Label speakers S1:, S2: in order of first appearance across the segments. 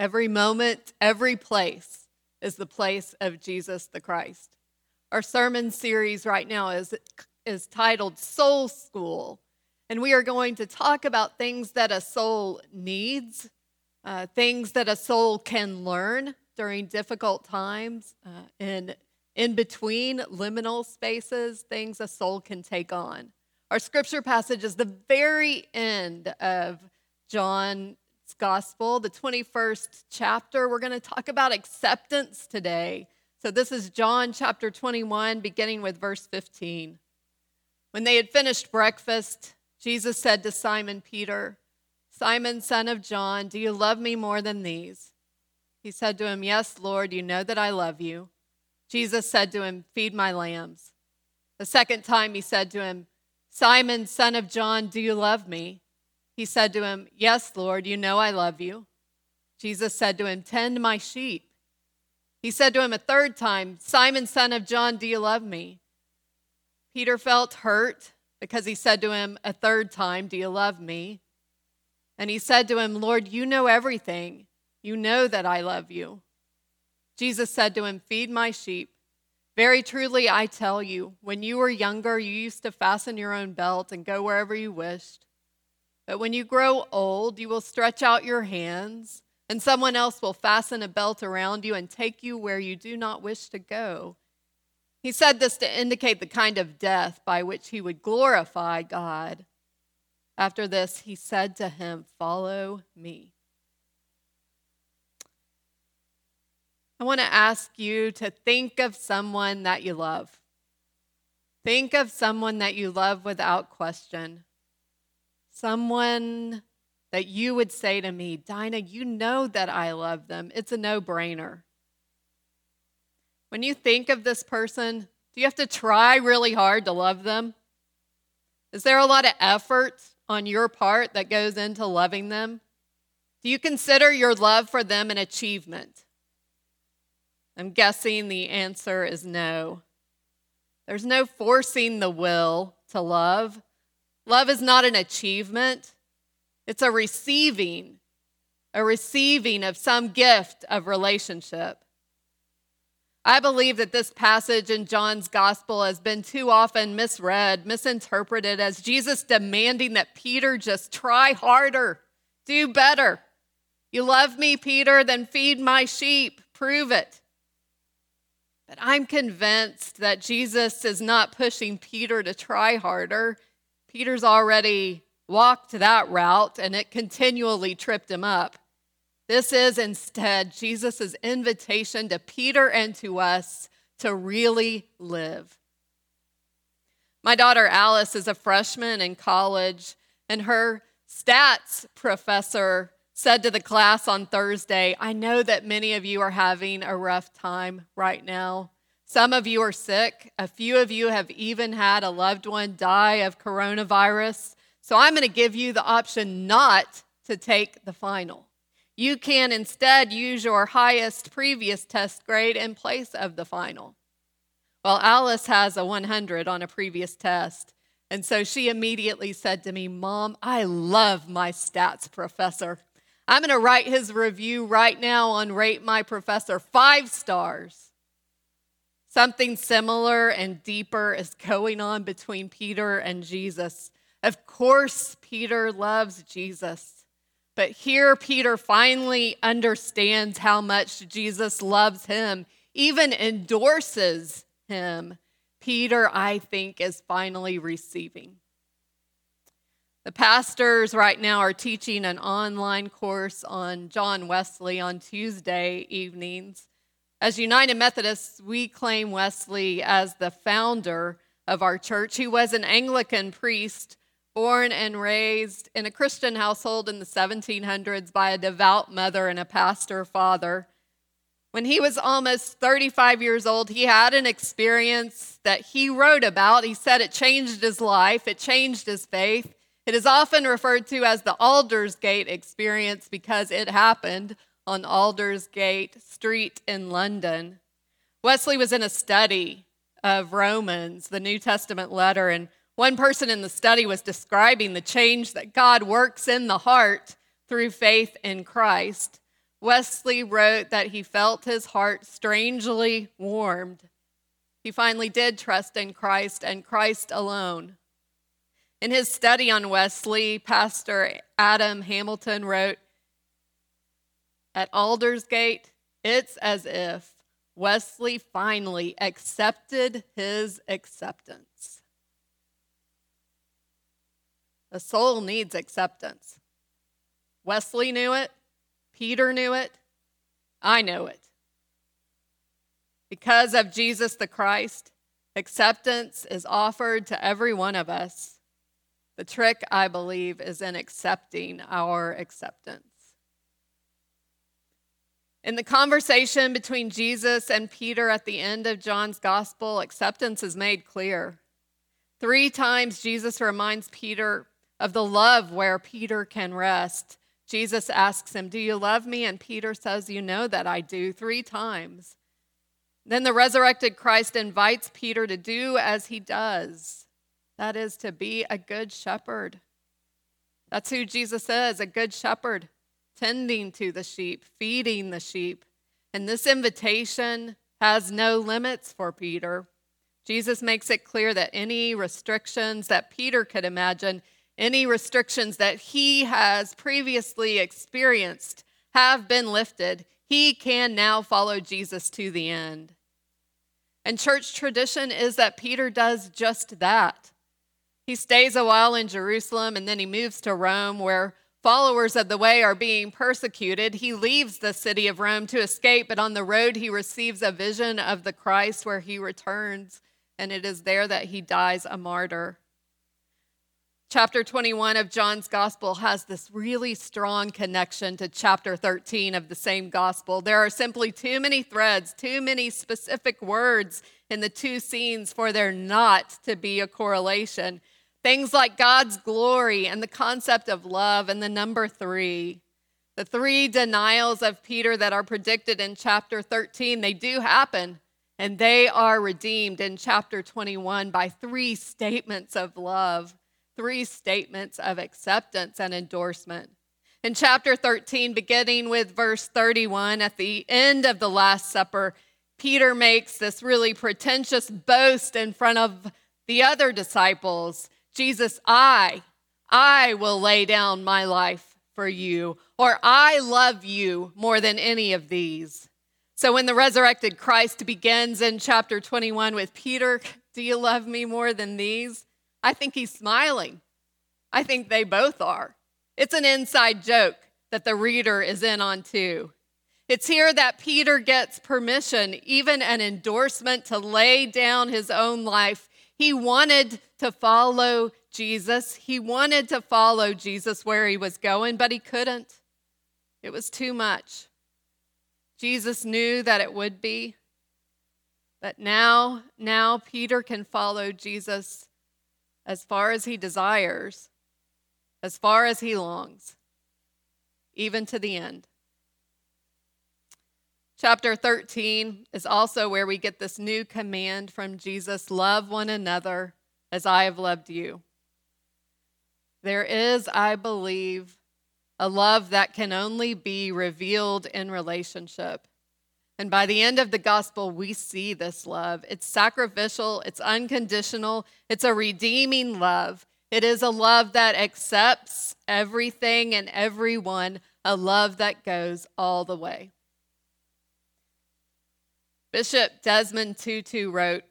S1: every moment, every place is the place of Jesus the Christ. Our sermon series right now is, is titled Soul School, and we are going to talk about things that a soul needs, uh, things that a soul can learn during difficult times, uh, and in between liminal spaces, things a soul can take on. Our scripture passage is the very end of John's gospel, the 21st chapter. We're going to talk about acceptance today. So, this is John chapter 21, beginning with verse 15. When they had finished breakfast, Jesus said to Simon Peter, Simon, son of John, do you love me more than these? He said to him, Yes, Lord, you know that I love you. Jesus said to him, Feed my lambs. The second time he said to him, Simon, son of John, do you love me? He said to him, Yes, Lord, you know I love you. Jesus said to him, Tend my sheep. He said to him a third time, Simon, son of John, do you love me? Peter felt hurt because he said to him a third time, Do you love me? And he said to him, Lord, you know everything. You know that I love you. Jesus said to him, Feed my sheep. Very truly, I tell you, when you were younger, you used to fasten your own belt and go wherever you wished. But when you grow old, you will stretch out your hands, and someone else will fasten a belt around you and take you where you do not wish to go. He said this to indicate the kind of death by which he would glorify God. After this, he said to him, Follow me. I want to ask you to think of someone that you love. Think of someone that you love without question. Someone that you would say to me, Dinah, you know that I love them. It's a no brainer. When you think of this person, do you have to try really hard to love them? Is there a lot of effort on your part that goes into loving them? Do you consider your love for them an achievement? I'm guessing the answer is no. There's no forcing the will to love. Love is not an achievement, it's a receiving, a receiving of some gift of relationship. I believe that this passage in John's gospel has been too often misread, misinterpreted as Jesus demanding that Peter just try harder, do better. You love me, Peter, then feed my sheep, prove it. But I'm convinced that Jesus is not pushing Peter to try harder. Peter's already walked that route and it continually tripped him up. This is instead Jesus' invitation to Peter and to us to really live. My daughter Alice is a freshman in college, and her stats professor said to the class on Thursday, I know that many of you are having a rough time right now. Some of you are sick. A few of you have even had a loved one die of coronavirus. So I'm going to give you the option not to take the final. You can instead use your highest previous test grade in place of the final. Well, Alice has a 100 on a previous test. And so she immediately said to me, Mom, I love my stats professor. I'm going to write his review right now on Rate My Professor, five stars. Something similar and deeper is going on between Peter and Jesus. Of course, Peter loves Jesus. But here, Peter finally understands how much Jesus loves him, even endorses him. Peter, I think, is finally receiving. The pastors right now are teaching an online course on John Wesley on Tuesday evenings. As United Methodists, we claim Wesley as the founder of our church. He was an Anglican priest born and raised in a Christian household in the 1700s by a devout mother and a pastor father. When he was almost 35 years old, he had an experience that he wrote about. He said it changed his life, it changed his faith. It is often referred to as the Aldersgate experience because it happened on Aldersgate Street in London. Wesley was in a study of Romans, the New Testament letter, and one person in the study was describing the change that God works in the heart through faith in Christ. Wesley wrote that he felt his heart strangely warmed. He finally did trust in Christ and Christ alone. In his study on Wesley, Pastor Adam Hamilton wrote At Aldersgate, it's as if Wesley finally accepted his acceptance. The soul needs acceptance. Wesley knew it, Peter knew it, I know it. Because of Jesus the Christ, acceptance is offered to every one of us. The trick, I believe, is in accepting our acceptance. In the conversation between Jesus and Peter at the end of John's gospel, acceptance is made clear. Three times Jesus reminds Peter of the love where Peter can rest. Jesus asks him, Do you love me? And Peter says, You know that I do, three times. Then the resurrected Christ invites Peter to do as he does. That is to be a good shepherd. That's who Jesus is a good shepherd, tending to the sheep, feeding the sheep. And this invitation has no limits for Peter. Jesus makes it clear that any restrictions that Peter could imagine, any restrictions that he has previously experienced, have been lifted. He can now follow Jesus to the end. And church tradition is that Peter does just that. He stays a while in Jerusalem and then he moves to Rome, where followers of the way are being persecuted. He leaves the city of Rome to escape, but on the road he receives a vision of the Christ where he returns, and it is there that he dies a martyr. Chapter 21 of John's gospel has this really strong connection to chapter 13 of the same gospel. There are simply too many threads, too many specific words in the two scenes for there not to be a correlation. Things like God's glory and the concept of love, and the number three. The three denials of Peter that are predicted in chapter 13, they do happen, and they are redeemed in chapter 21 by three statements of love, three statements of acceptance and endorsement. In chapter 13, beginning with verse 31, at the end of the Last Supper, Peter makes this really pretentious boast in front of the other disciples Jesus, I, I will lay down my life for you, or I love you more than any of these. So when the resurrected Christ begins in chapter 21 with Peter, do you love me more than these? I think he's smiling. I think they both are. It's an inside joke that the reader is in on too. It's here that Peter gets permission, even an endorsement to lay down his own life he wanted to follow Jesus. He wanted to follow Jesus where he was going, but he couldn't. It was too much. Jesus knew that it would be. But now, now Peter can follow Jesus as far as he desires, as far as he longs, even to the end. Chapter 13 is also where we get this new command from Jesus love one another as I have loved you. There is, I believe, a love that can only be revealed in relationship. And by the end of the gospel, we see this love. It's sacrificial, it's unconditional, it's a redeeming love. It is a love that accepts everything and everyone, a love that goes all the way. Bishop Desmond Tutu wrote,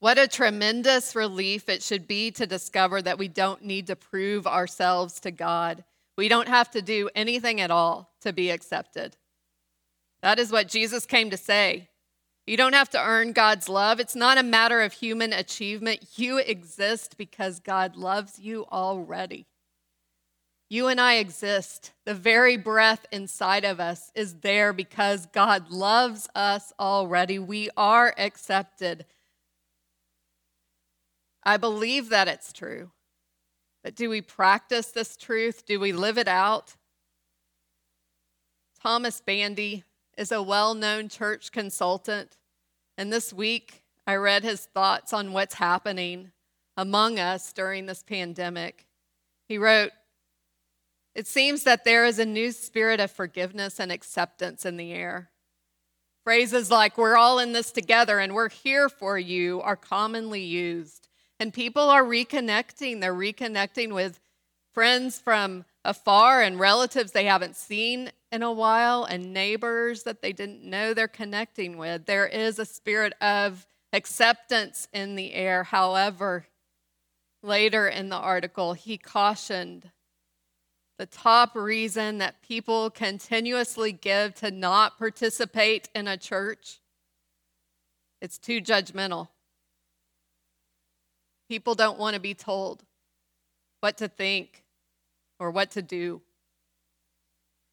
S1: What a tremendous relief it should be to discover that we don't need to prove ourselves to God. We don't have to do anything at all to be accepted. That is what Jesus came to say. You don't have to earn God's love. It's not a matter of human achievement. You exist because God loves you already. You and I exist. The very breath inside of us is there because God loves us already. We are accepted. I believe that it's true. But do we practice this truth? Do we live it out? Thomas Bandy is a well known church consultant. And this week, I read his thoughts on what's happening among us during this pandemic. He wrote, It seems that there is a new spirit of forgiveness and acceptance in the air. Phrases like, we're all in this together and we're here for you, are commonly used. And people are reconnecting. They're reconnecting with friends from afar and relatives they haven't seen in a while and neighbors that they didn't know they're connecting with. There is a spirit of acceptance in the air. However, later in the article, he cautioned the top reason that people continuously give to not participate in a church? It's too judgmental. People don't want to be told what to think or what to do.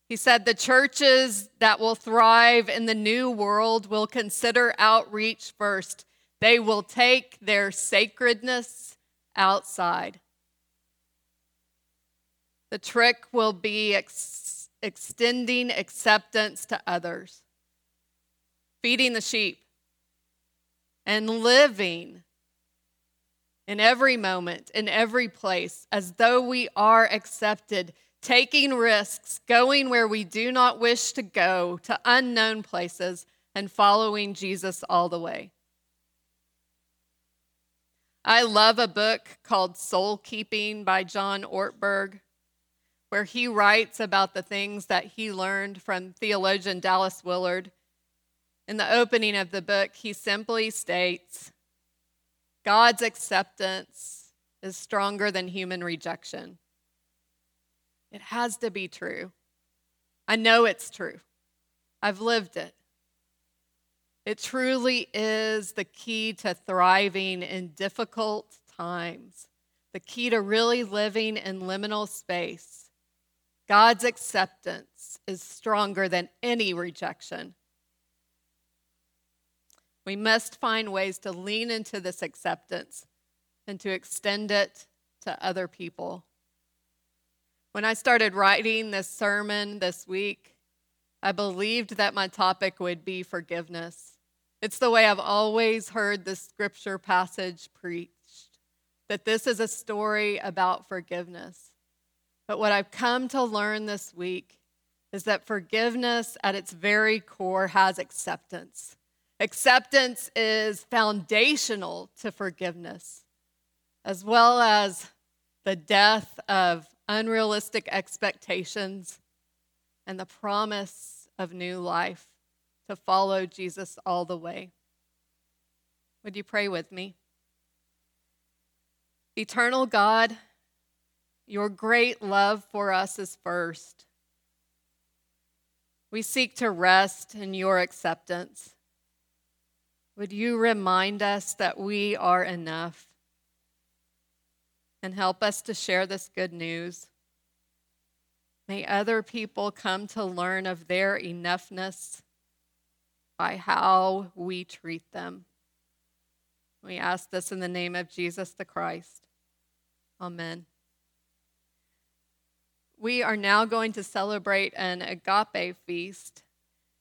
S1: He said the churches that will thrive in the new world will consider outreach first. They will take their sacredness outside the trick will be ex- extending acceptance to others, feeding the sheep, and living in every moment, in every place, as though we are accepted, taking risks, going where we do not wish to go, to unknown places, and following Jesus all the way. I love a book called Soul Keeping by John Ortberg where he writes about the things that he learned from theologian Dallas Willard. In the opening of the book, he simply states God's acceptance is stronger than human rejection. It has to be true. I know it's true. I've lived it. It truly is the key to thriving in difficult times, the key to really living in liminal space God's acceptance is stronger than any rejection. We must find ways to lean into this acceptance and to extend it to other people. When I started writing this sermon this week, I believed that my topic would be forgiveness. It's the way I've always heard this scripture passage preached that this is a story about forgiveness. But what I've come to learn this week is that forgiveness at its very core has acceptance. Acceptance is foundational to forgiveness, as well as the death of unrealistic expectations and the promise of new life to follow Jesus all the way. Would you pray with me? Eternal God, your great love for us is first. We seek to rest in your acceptance. Would you remind us that we are enough and help us to share this good news? May other people come to learn of their enoughness by how we treat them. We ask this in the name of Jesus the Christ. Amen. We are now going to celebrate an agape feast.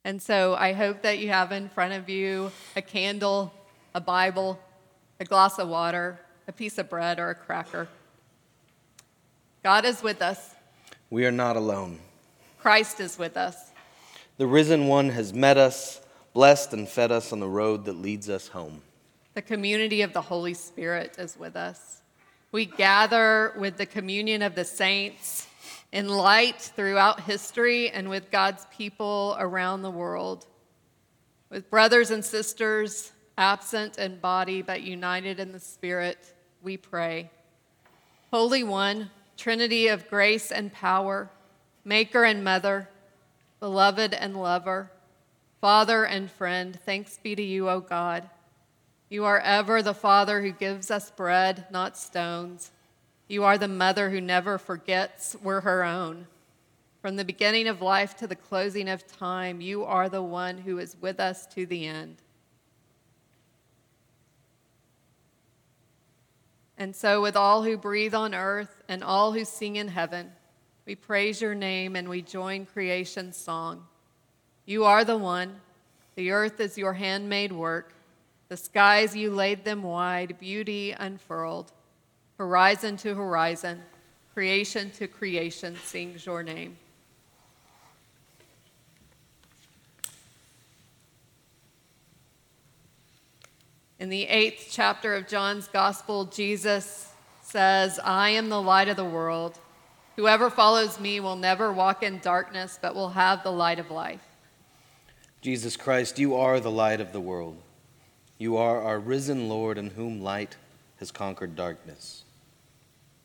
S1: And so I hope that you have in front of you a candle, a Bible, a glass of water, a piece of bread, or a cracker. God is with us.
S2: We are not alone.
S1: Christ is with us.
S2: The risen one has met us, blessed and fed us on the road that leads us home.
S1: The community of the Holy Spirit is with us. We gather with the communion of the saints in light throughout history and with God's people around the world. With brothers and sisters, absent in body but united in the Spirit, we pray. Holy One, Trinity of grace and power, Maker and Mother, beloved and lover, Father and friend, thanks be to you, O God. You are ever the Father who gives us bread, not stones you are the mother who never forgets we're her own. From the beginning of life to the closing of time, you are the one who is with us to the end. And so, with all who breathe on earth and all who sing in heaven, we praise your name and we join creation's song. You are the one, the earth is your handmade work, the skies you laid them wide, beauty unfurled horizon to horizon, Creation to creation sings your name. In the eighth chapter of John's Gospel, Jesus says, I am the light of the world. Whoever follows me will never walk in darkness, but will have the light of life.
S2: Jesus Christ, you are the light of the world. You are our risen Lord, in whom light has conquered darkness.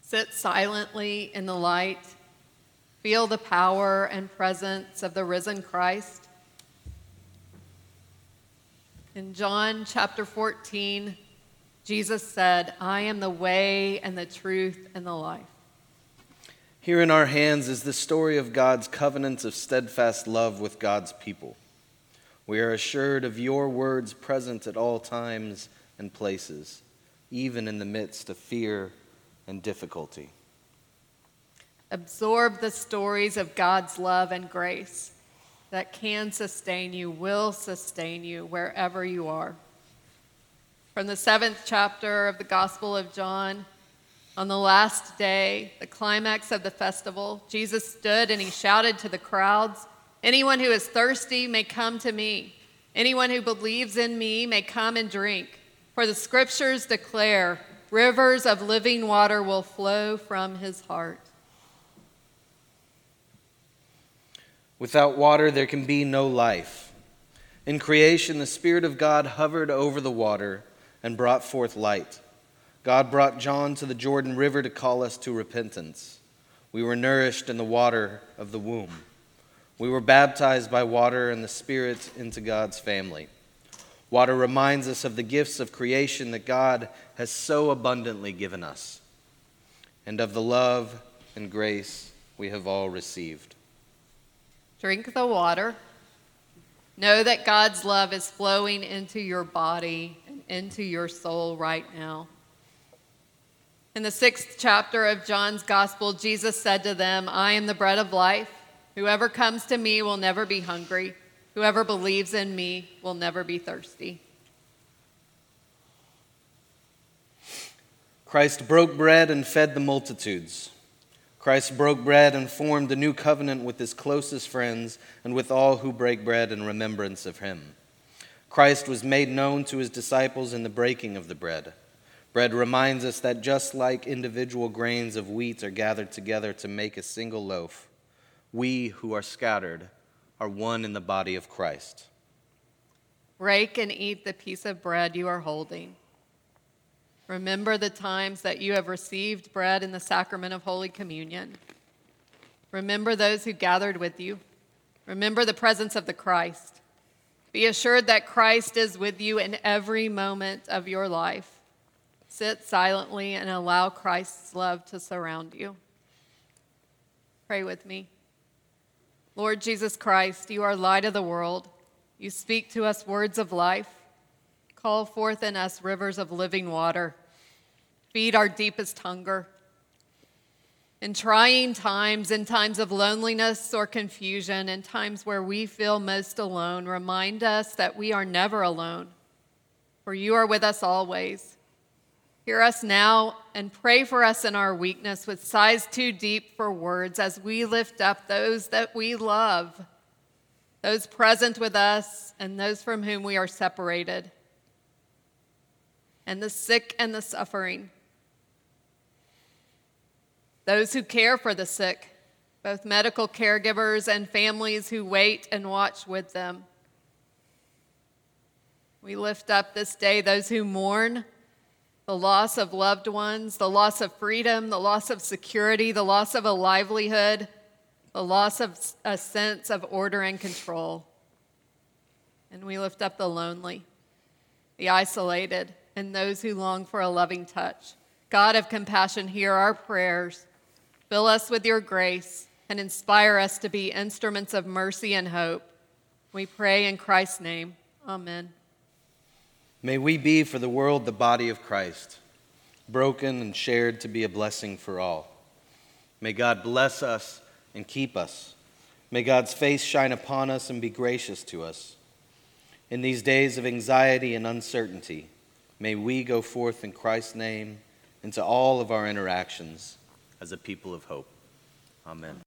S1: Sit silently in the light. Feel the power and presence of the risen Christ. In John chapter 14, Jesus said, I am the way and the truth and the life.
S2: Here in our hands is the story of God's covenant of steadfast love with God's people. We are assured of your words present at all times and places, even in the midst of fear and difficulty.
S1: Absorb the stories of God's love and grace that can sustain you, will sustain you wherever you are. From the seventh chapter of the Gospel of John, on the last day, the climax of the festival, Jesus stood and he shouted to the crowds Anyone who is thirsty may come to me. Anyone who believes in me may come and drink. For the scriptures declare rivers of living water will flow from his heart.
S2: Without water, there can be no life. In creation, the Spirit of God hovered over the water and brought forth light. God brought John to the Jordan River to call us to repentance. We were nourished in the water of the womb. We were baptized by water and the Spirit into God's family. Water reminds us of the gifts of creation that God has so abundantly given us, and of the love and grace we have all received.
S1: Drink the water. Know that God's love is flowing into your body and into your soul right now. In the sixth chapter of John's Gospel, Jesus said to them, I am the bread of life. Whoever comes to me will never be hungry. Whoever believes in me will never be thirsty.
S2: Christ broke bread and fed the multitudes. Christ broke bread and formed a new covenant with his closest friends and with all who break bread in remembrance of him. Christ was made known to his disciples in the breaking of the bread. Bread reminds us that just like individual grains of wheat are gathered together to make a single loaf, we who are scattered are one in the body of Christ.
S1: Break and eat the piece of bread you are holding. Remember the times that you have received bread in the sacrament of Holy Communion. Remember those who gathered with you. Remember the presence of the Christ. Be assured that Christ is with you in every moment of your life. Sit silently and allow Christ's love to surround you. Pray with me. Lord Jesus Christ, you are light of the world. You speak to us words of life. Call forth in us rivers of living water. Feed our deepest hunger. In trying times, in times of loneliness or confusion, in times where we feel most alone, remind us that we are never alone, for you are with us always. Hear us now and pray for us in our weakness with sighs too deep for words as we lift up those that we love, those present with us, and those from whom we are separated and the sick and the suffering. Those who care for the sick, both medical caregivers and families who wait and watch with them. We lift up this day those who mourn the loss of loved ones, the loss of freedom, the loss of security, the loss of a livelihood, the loss of a sense of order and control. And we lift up the lonely, the isolated, and those who long for a loving touch. God of compassion, hear our prayers. Fill us with your grace and inspire us to be instruments of mercy and hope. We pray in Christ's name. Amen.
S2: May we be for the world the body of Christ, broken and shared to be a blessing for all. May God bless us and keep us. May God's face shine upon us and be gracious to us. In these days of anxiety and uncertainty, May we go forth in Christ's name into all of our interactions as a people of hope. Amen.